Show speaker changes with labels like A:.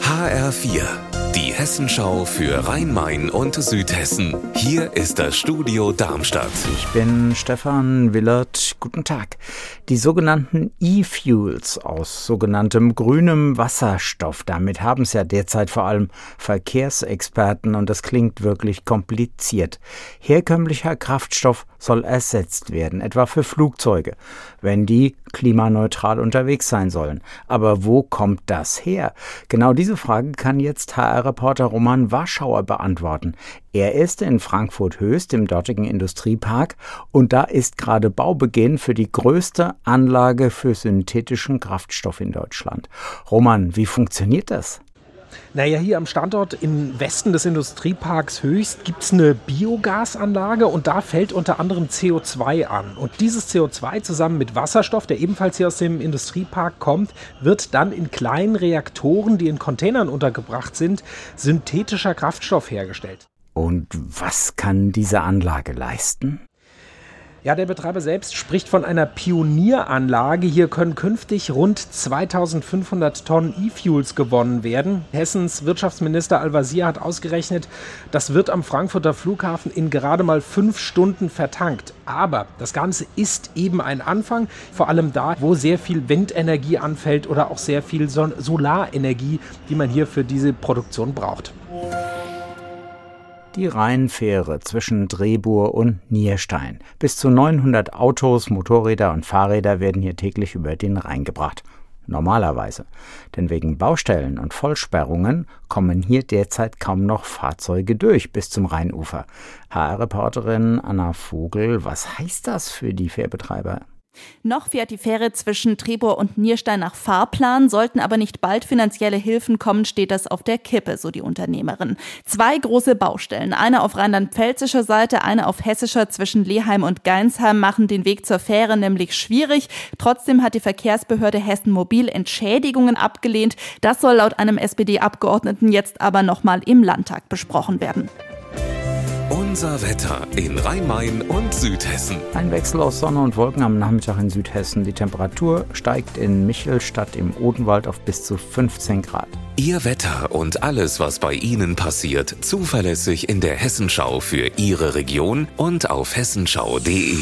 A: HR4, die Hessenschau für Rhein-Main und Südhessen. Hier ist das Studio Darmstadt.
B: Ich bin Stefan Willert. Guten Tag. Die sogenannten E-Fuels aus sogenanntem grünem Wasserstoff. Damit haben es ja derzeit vor allem Verkehrsexperten und das klingt wirklich kompliziert. Herkömmlicher Kraftstoff soll ersetzt werden, etwa für Flugzeuge, wenn die klimaneutral unterwegs sein sollen. Aber wo kommt das her? Genau diese Frage kann jetzt HR-Reporter Roman Warschauer beantworten. Er ist in Frankfurt Höchst im dortigen Industriepark und da ist gerade Baubeginn für die größte Anlage für synthetischen Kraftstoff in Deutschland. Roman, wie funktioniert das?
C: Naja, hier am Standort im Westen des Industrieparks Höchst gibt es eine Biogasanlage und da fällt unter anderem CO2 an. Und dieses CO2 zusammen mit Wasserstoff, der ebenfalls hier aus dem Industriepark kommt, wird dann in kleinen Reaktoren, die in Containern untergebracht sind, synthetischer Kraftstoff hergestellt.
B: Und was kann diese Anlage leisten?
C: Ja, der Betreiber selbst spricht von einer Pionieranlage. Hier können künftig rund 2500 Tonnen E-Fuels gewonnen werden. Hessens Wirtschaftsminister Al-Wazir hat ausgerechnet, das wird am Frankfurter Flughafen in gerade mal fünf Stunden vertankt. Aber das Ganze ist eben ein Anfang, vor allem da, wo sehr viel Windenergie anfällt oder auch sehr viel Solarenergie, die man hier für diese Produktion braucht.
B: Die Rheinfähre zwischen Drehbuhr und Nierstein. Bis zu 900 Autos, Motorräder und Fahrräder werden hier täglich über den Rhein gebracht. Normalerweise. Denn wegen Baustellen und Vollsperrungen kommen hier derzeit kaum noch Fahrzeuge durch bis zum Rheinufer. HR-Reporterin Anna Vogel, was heißt das für die Fährbetreiber?
D: Noch fährt die Fähre zwischen Trebor und Nierstein nach Fahrplan, sollten aber nicht bald finanzielle Hilfen kommen, steht das auf der Kippe, so die Unternehmerin. Zwei große Baustellen, eine auf rheinland-pfälzischer Seite, eine auf hessischer zwischen Leheim und Geinsheim, machen den Weg zur Fähre nämlich schwierig. Trotzdem hat die Verkehrsbehörde Hessen Mobil Entschädigungen abgelehnt. Das soll laut einem SPD-Abgeordneten jetzt aber nochmal im Landtag besprochen werden.
A: Unser Wetter in Rhein-Main und Südhessen.
B: Ein Wechsel aus Sonne und Wolken am Nachmittag in Südhessen. Die Temperatur steigt in Michelstadt im Odenwald auf bis zu 15 Grad.
A: Ihr Wetter und alles, was bei Ihnen passiert, zuverlässig in der Hessenschau für Ihre Region und auf hessenschau.de.